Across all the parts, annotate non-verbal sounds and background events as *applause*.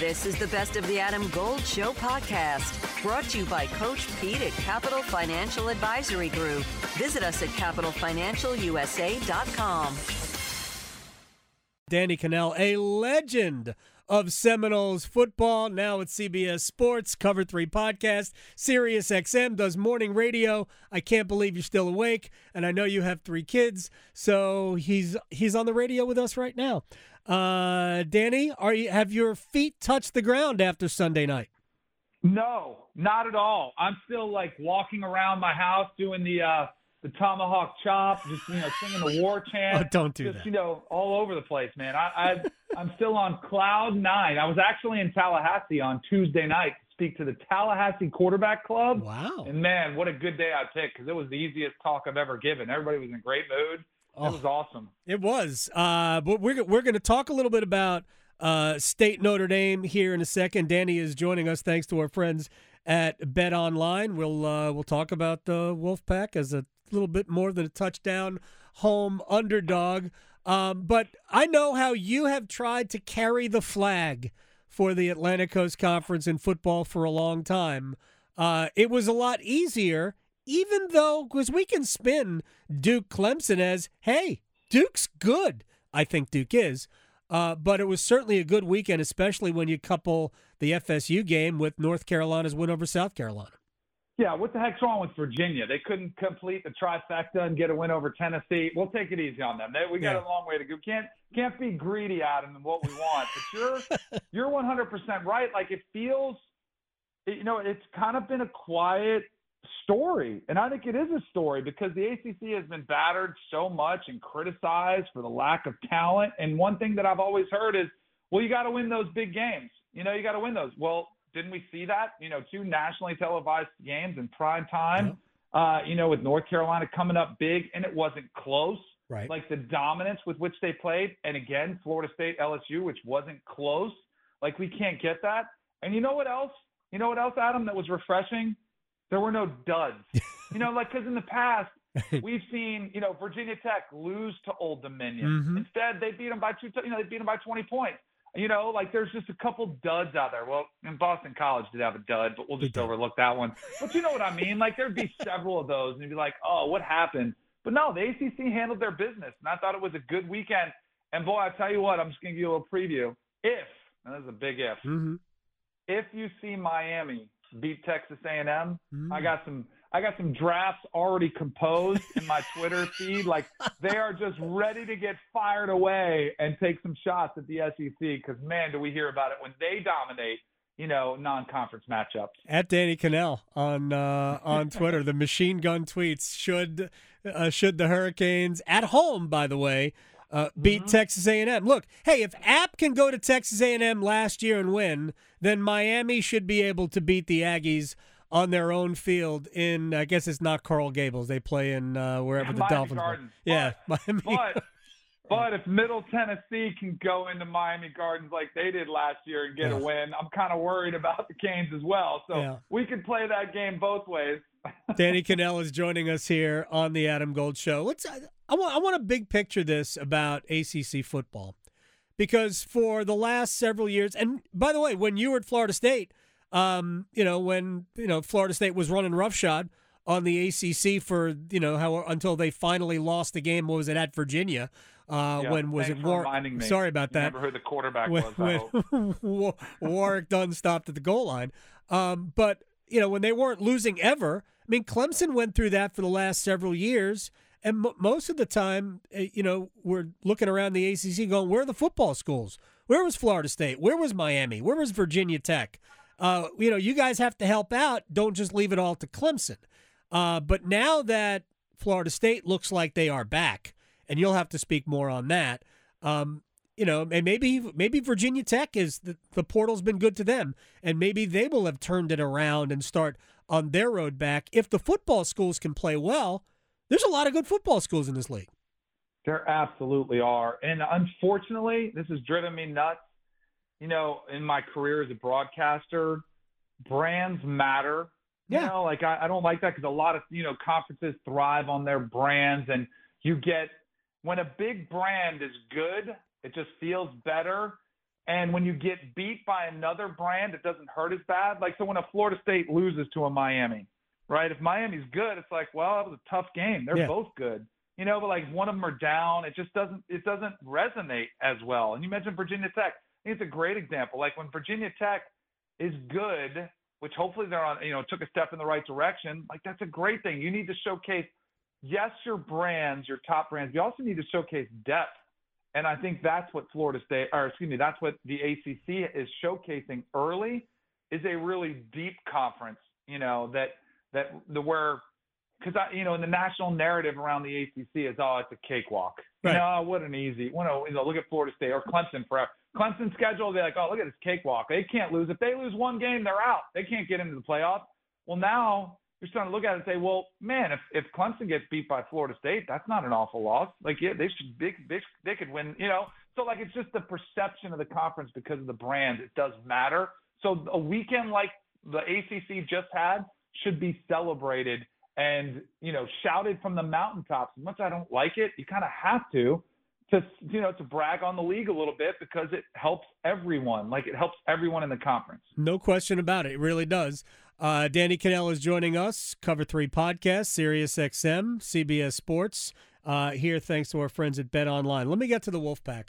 This is the Best of the Adam Gold Show podcast, brought to you by Coach Pete at Capital Financial Advisory Group. Visit us at capitalfinancialusa.com. Danny Kanell, a legend of Seminoles football, now at CBS Sports, Cover 3 podcast, Sirius XM, does morning radio. I can't believe you're still awake, and I know you have three kids, so he's he's on the radio with us right now. Uh, Danny, are you have your feet touched the ground after Sunday night? No, not at all. I'm still like walking around my house doing the uh the tomahawk chop, just you know, singing the war *laughs* chant. Oh, don't do just, that. You know, all over the place, man. I, I I'm still on cloud nine. I was actually in Tallahassee on Tuesday night to speak to the Tallahassee Quarterback Club. Wow. And man, what a good day I picked because it was the easiest talk I've ever given. Everybody was in a great mood. Oh. It was awesome. It was. Uh, but we're we're going to talk a little bit about uh, State Notre Dame here in a second. Danny is joining us thanks to our friends at Bet Online. We'll uh, we'll talk about the Wolfpack as a little bit more than a touchdown home underdog. Um, but I know how you have tried to carry the flag for the Atlantic Coast Conference in football for a long time. Uh, it was a lot easier, even though, because we can spin Duke Clemson as, hey, Duke's good. I think Duke is. Uh, but it was certainly a good weekend, especially when you couple the FSU game with North Carolina's win over South Carolina. Yeah, what the heck's wrong with Virginia? They couldn't complete the trifecta and get a win over Tennessee. We'll take it easy on them. They, we got Yeah. a long way to go. Can't can't be greedy, Adam, in what we want. But you're *laughs* you're 100 percent right. Like it feels, you know, it's kind of been a quiet story, and I think it is a story because the ACC has been battered so much and criticized for the lack of talent. And one thing that I've always heard is, well, you got to win those big games. You know, you got to win those. Well, didn't we see that? You know, two nationally televised games in prime time. Uh, you know, with North Carolina coming up big, and it wasn't close. Right. Like the dominance with which they played, and again, Florida State, LSU, which wasn't close. Like we can't get that. And you know what else? You know what else, Adam? That was refreshing. There were no duds. *laughs* you know, like because in the past we've seen, you know, Virginia Tech lose to Old Dominion. Mhm. Instead, they beat them by two. You know, they beat them by 20 points. You know, like there's just a couple duds out there. Well, in Boston College did have a dud, but we'll just overlook that one. But you know what I mean? Like there'd be *laughs* several of those, and you'd be like, oh, what happened? But no, the ACC handled their business, and I thought it was a good weekend. And boy, I tell you what, I'm just gonna give you a little preview. If, and this is a big if, Mm-hmm. if you see Miami beat Texas A&M, Mm. I got some I got some drafts already composed in my Twitter feed. Like they are just ready to get fired away and take some shots at the SEC because man, do we hear about it when they dominate, you know, non-conference matchups. At Danny Kanell on uh, on Twitter, the machine gun tweets should uh, should the Hurricanes at home, by the way, uh, beat Texas A&M. Look, hey, if App can go to Texas A&M last year and win, then Miami should be able to beat the Aggies on their own field in I guess it's not Coral Gables. They play in uh, wherever the Miami Dolphins. play. Gardens. Yeah, *laughs* Miami. But but if Middle Tennessee can go into Miami Gardens like they did last year and get Yeah. a win, I'm kind of worried about the Canes as well. So Yeah. we could play that game both ways. *laughs* Danny Kanell is joining us here on the Adam Gold Show. Let's. I, I want. I want to big picture this about ACC football because for the last several years, and by the way, when you were at Florida State, um, you know when you know Florida State was running roughshod on the ACC for you know how until they finally lost the game. What was it at Virginia? Uh, Yeah, when was it? War-. Sorry about that Remember who the quarterback when, was? When Wa- *laughs* Warrick Dunn stopped at the goal line. Um, but you know when they weren't losing ever. I mean, Clemson went through that for the last several years, and m- most of the time, eh, you know, we're looking around the ACC, going, "Where are the football schools? Where was Florida State? Where was Miami? Where was Virginia Tech? Uh, you know, you guys have to help out. Don't just leave it all to Clemson." Uh, but now that Florida State looks like they are back, and you'll have to speak more on that. Um, you know, and maybe maybe Virginia Tech is the, the portal's been good to them, and maybe they will have turned it around and start on their road back. If the football schools can play well, there's a lot of good football schools in this league. There absolutely are. And unfortunately, this has driven me nuts. You know, in my career as a broadcaster, brands matter. Yeah. You know, like I, I don't like that because a lot of, you know, conferences thrive on their brands. And you get, when a big brand is good, it just feels better. And when you get beat by another brand, it doesn't hurt as bad. Like so when a Florida State loses to a Miami, right? If Miami's good, it's like, well, that was a tough game. They're Yeah. both good. You know, but like one of them are down, it just doesn't it doesn't resonate as well. And you mentioned Virginia Tech. I think it's a great example. Like when Virginia Tech is good, which hopefully they're on, you know, took a step in the right direction, like that's a great thing. You need to showcase yes, your brands, your top brands, you also need to showcase depth. And I think that's what Florida State, or excuse me, that's what the ACC is showcasing early, is a really deep conference. You know that that the where, because I, you know, in the national narrative around the ACC is oh, it's a cakewalk. Right. You know, oh, what an easy. You know, you know, look at Florida State or Clemson for Clemson schedule. They're like, oh, look at this cakewalk. They can't lose. If they lose one game, they're out. They can't get into the playoffs. Well, now you're starting to look at it and say, well, man, if if Clemson gets beat by Florida State, that's not an awful loss. Like, yeah, they should they, they, they could win. You know, so like it's just the perception of the conference because of the brand. It does matter. So a weekend like the ACC just had should be celebrated and you know shouted from the mountaintops. Much I don't like it, you kind of have to to you know to brag on the league a little bit because it helps everyone. Like it helps everyone in the conference. No question about it. It really does. Uh, Danny Kanell is joining us. Cover Three Podcast, Sirius XM, CBS Sports. Uh, here, thanks to our friends at Bet Online. Let me get to the Wolfpack.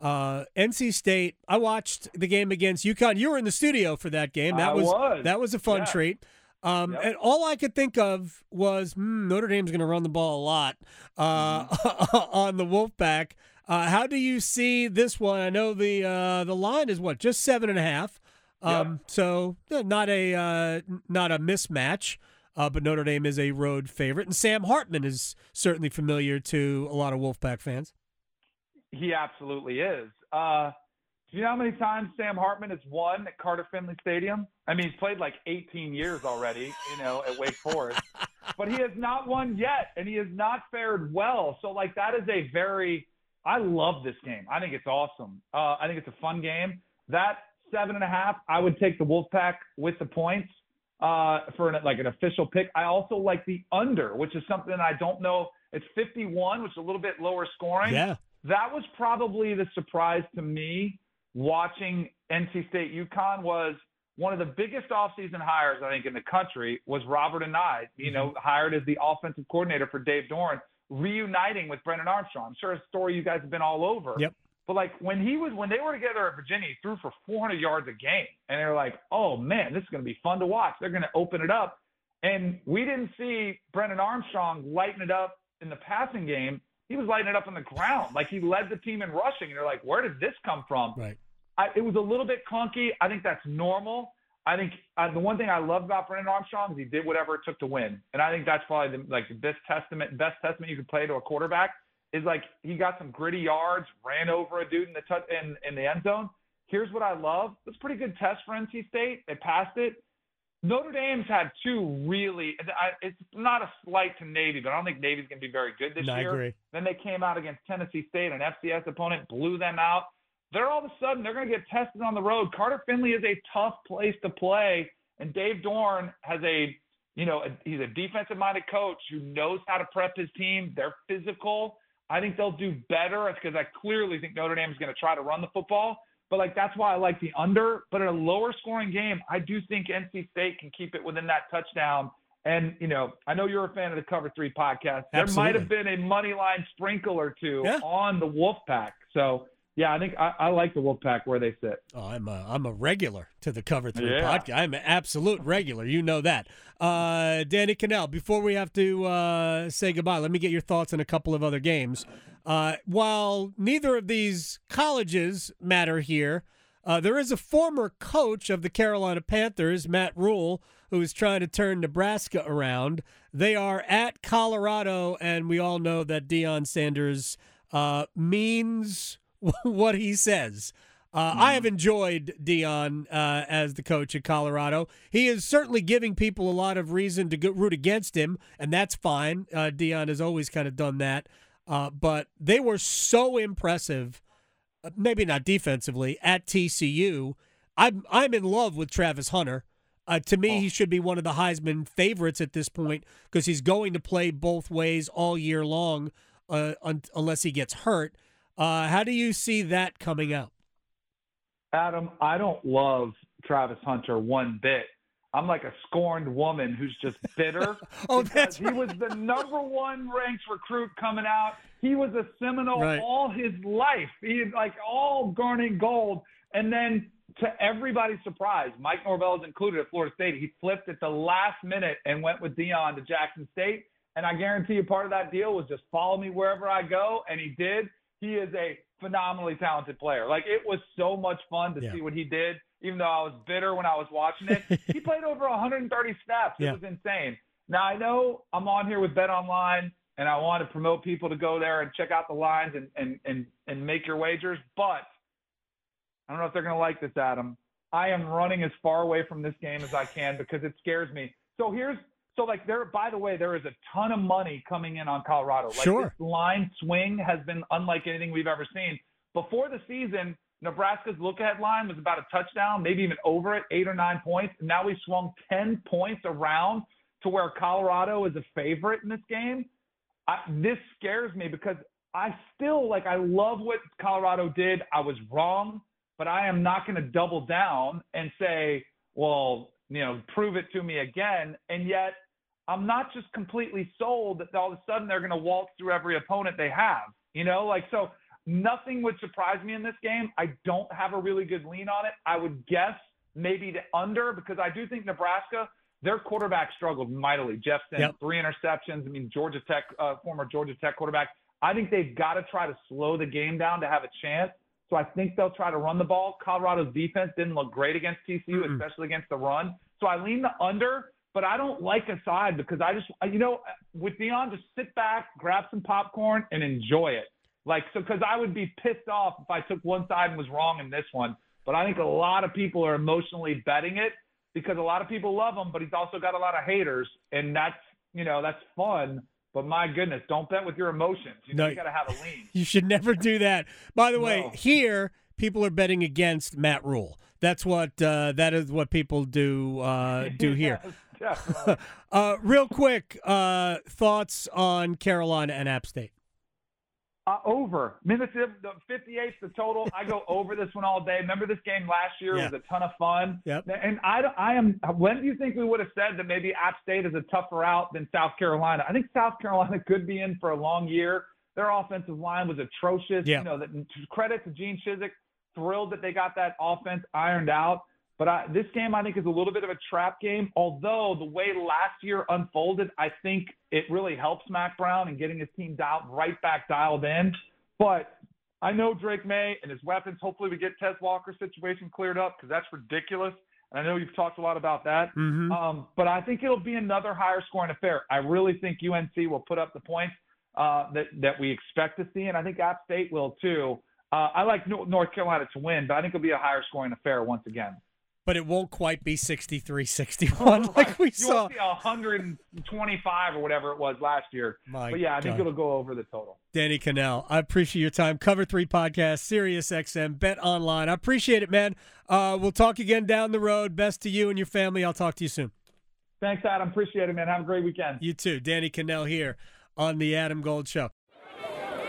Uh, NC State. I watched the game against UConn. You were in the studio for that game. That I was, was. that was a fun Yeah. treat. Um, Yep. And all I could think of was hmm, Notre Dame's going to run the ball a lot uh, Mm-hmm. *laughs* on the Wolfpack. Uh, how do you see this one? I know the uh, the line is what just seven and a half. Um, So not a uh, not a mismatch, uh, but Notre Dame is a road favorite, and Sam Hartman is certainly familiar to a lot of Wolfpack fans. He absolutely is. Uh, do you know how many times Sam Hartman has won at Carter Finley Stadium? I mean, he's played like 18 years already, you know, at Wake Forest, *laughs* but he has not won yet, and he has not fared well. So, like, that is a very, I love this game. I think it's awesome. Uh, I think it's a fun game. That seven and a half, I would take the Wolfpack with the points uh, for an, like an official pick. I also like the under, which is something I don't know. It's 51, which is a little bit lower scoring Yeah, that was probably the surprise to me watching NC State UConn was one of the biggest offseason hires I think in the country was Robert Anae, you know, mm-hmm. hired as the offensive coordinator for Dave Doeren, reuniting with Brennan Armstrong. I'm sure a story you guys have been all over. Yep. But like when he was when they were together at Virginia, he threw for 400 yards a game, and they're like, "Oh man, this is going to be fun to watch." They're going to open it up, and we didn't see Brennan Armstrong lighten it up in the passing game. He was lighting it up on the ground, like he led the team in rushing. And they're like, "Where did this come from?" right. I, it was a little bit clunky. I think that's normal. I think uh, the one thing I love about Brennan Armstrong is he did whatever it took to win, and I think that's probably the, like the best testament, best testament you could play to a quarterback is like he got some gritty yards, ran over a dude in the touch in, in the end zone. Here's what I love. It's a pretty good test for NC State. They passed it. Notre Dame's had two really. I, it's not a slight to Navy, but I don't think Navy's going to be very good this No, I year. agree. Then they came out against Tennessee State, an FCS opponent, blew them out. They're all of a sudden they're going to get tested on the road. Carter Finley is a tough place to play, and Dave Doeren has a, you know, a, he's a defensive-minded coach who knows how to prep his team. They're physical. I think they'll do better. Because I clearly think Notre Dame is going to try to run the football. But like that's why I like the under. But in a lower scoring game, I do think NC State can keep it within that touchdown. And you know, I know you're a fan of the Cover Three podcast. There might have been a money line sprinkle or two Yeah. on the Wolfpack. So yeah, I think I, I like the Wolfpack where they sit. Oh, I'm a I'm a regular to the Cover Three Yeah. podcast. I'm an absolute regular. You know that. Uh, Danny Kanell. Before we have to uh, say goodbye, let me get your thoughts on a couple of other games. Uh, while neither of these colleges matter here, uh, there is a former coach of the Carolina Panthers, Matt Rhule, who is trying to turn Nebraska around. They are at Colorado, and we all know that Deion Sanders uh, means *laughs* what he says. Uh, I have enjoyed Deion uh, as the coach at Colorado. He is certainly giving people a lot of reason to go, root against him, and that's fine. Uh, Deion has always kind of done that. Uh, but they were so impressive, uh, maybe not defensively, at TCU. I'm I'm in love with Travis Hunter. Uh, to me, he should be one of the Heisman favorites at this point because he's going to play both ways all year long, uh, un- unless he gets hurt. Uh, how do you see that coming out? Adam, I don't love Travis Hunter one bit. I'm like a scorned woman who's just bitter. *laughs* oh, that's right. He was the number one ranked recruit coming out. He was a Seminole right. all his life. He like all garnet gold. And then to everybody's surprise, Mike Norvell is included at Florida State. He flipped at the last minute and went with Deion to Jackson State. And I guarantee you part of that deal was just follow me wherever I go. And he did. He is a phenomenally talented player. Like it was so much fun to yeah. see what he did, even though I was bitter when I was watching it. *laughs* he played over 130 snaps. It yeah. was insane. Now I know I'm on here with Bet Online and I want to promote people to go there and check out the lines and and and, and make your wagers, but I don't know if they're going to like this, Adam. I am running as far away from this game as I can because it scares me. So here's so like there. By the way, there is a ton of money coming in on Colorado. Like sure. This line swing has been unlike anything we've ever seen. Before the season, Nebraska's look ahead line was about a touchdown, maybe even over it, eight or nine points. Now we've swung ten points around to where Colorado is a favorite in this game. I, this scares me because I still like I love what Colorado did. I was wrong but I am not going to double down and say, well, you know, prove it to me again. And yet, I'm not just completely sold that all of a sudden they're going to waltz through every opponent they have. You know, like so. Nothing would surprise me in this game. I don't have a really good lean on it. I would guess maybe the under because I do think Nebraska, their quarterback struggled mightily. Jeff Sims, yep. three interceptions. I mean, Georgia Tech, uh, former Georgia Tech quarterback. I think they've got to try to slow the game down to have a chance. So I think they'll try to run the ball. Colorado's defense didn't look great against TCU, mm-hmm. especially against the run. So I lean the under, but I don't like a side because I just, you know, with Deion, just sit back, grab some popcorn, and enjoy it. Like, so, because I would be pissed off if I took one side and was wrong in this one. But I think a lot of people are emotionally betting it because a lot of people love him, but he's also got a lot of haters, and that's, you know, that's fun. But my goodness, don't bet with your emotions. You, no, you got to have a lean. *laughs* You should never do that. By the way, here people are betting against Matt Rhule. That's what uh, that is what people do uh, do here. *laughs* uh, real quick, uh, thoughts on Carolina and App State. Uh, over. Minutes the 58's the total. I go over this one all day. Remember this game last year yeah. was a ton of fun. Yep. And I, I am. When do you think we would have said that maybe App State is a tougher out than South Carolina? I think South Carolina *laughs* could be in for a long year. Their offensive line was atrocious. Yeah. You know, that credit to Gene Chizik. Thrilled that they got that offense ironed out. But I, this game, I think, is a little bit of a trap game. Although the way last year unfolded, I think it really helps Mack Brown in getting his team dialed right back dialed in. But I know Drake Maye and his weapons. Hopefully, we get Tez Walker's situation cleared up because that's ridiculous. And I know you've talked a lot about that. Mm-hmm. Um, but I think it'll be another higher scoring affair. I really think UNC will put up the points uh, that that we expect to see, and I think App State will too. Uh, I like North Carolina to win, but I think it'll be a higher scoring affair once again but it won't quite be 63 61 like we you saw. You 125 or whatever it was last year. My but yeah, I God. think it'll go over the total. Danny Kanell, I appreciate your time. Cover 3 podcast, Sirius XM, Bet Online. I appreciate it, man. Uh, we'll talk again down the road. Best to you and your family. I'll talk to you soon. Thanks, Adam. Appreciate it, man. Have a great weekend. You too. Danny Kanell here on The Adam Gold Show.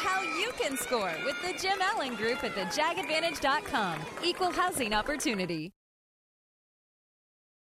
how you can score with the Jim Allen Group at thejagadvantage.com. Equal housing opportunity.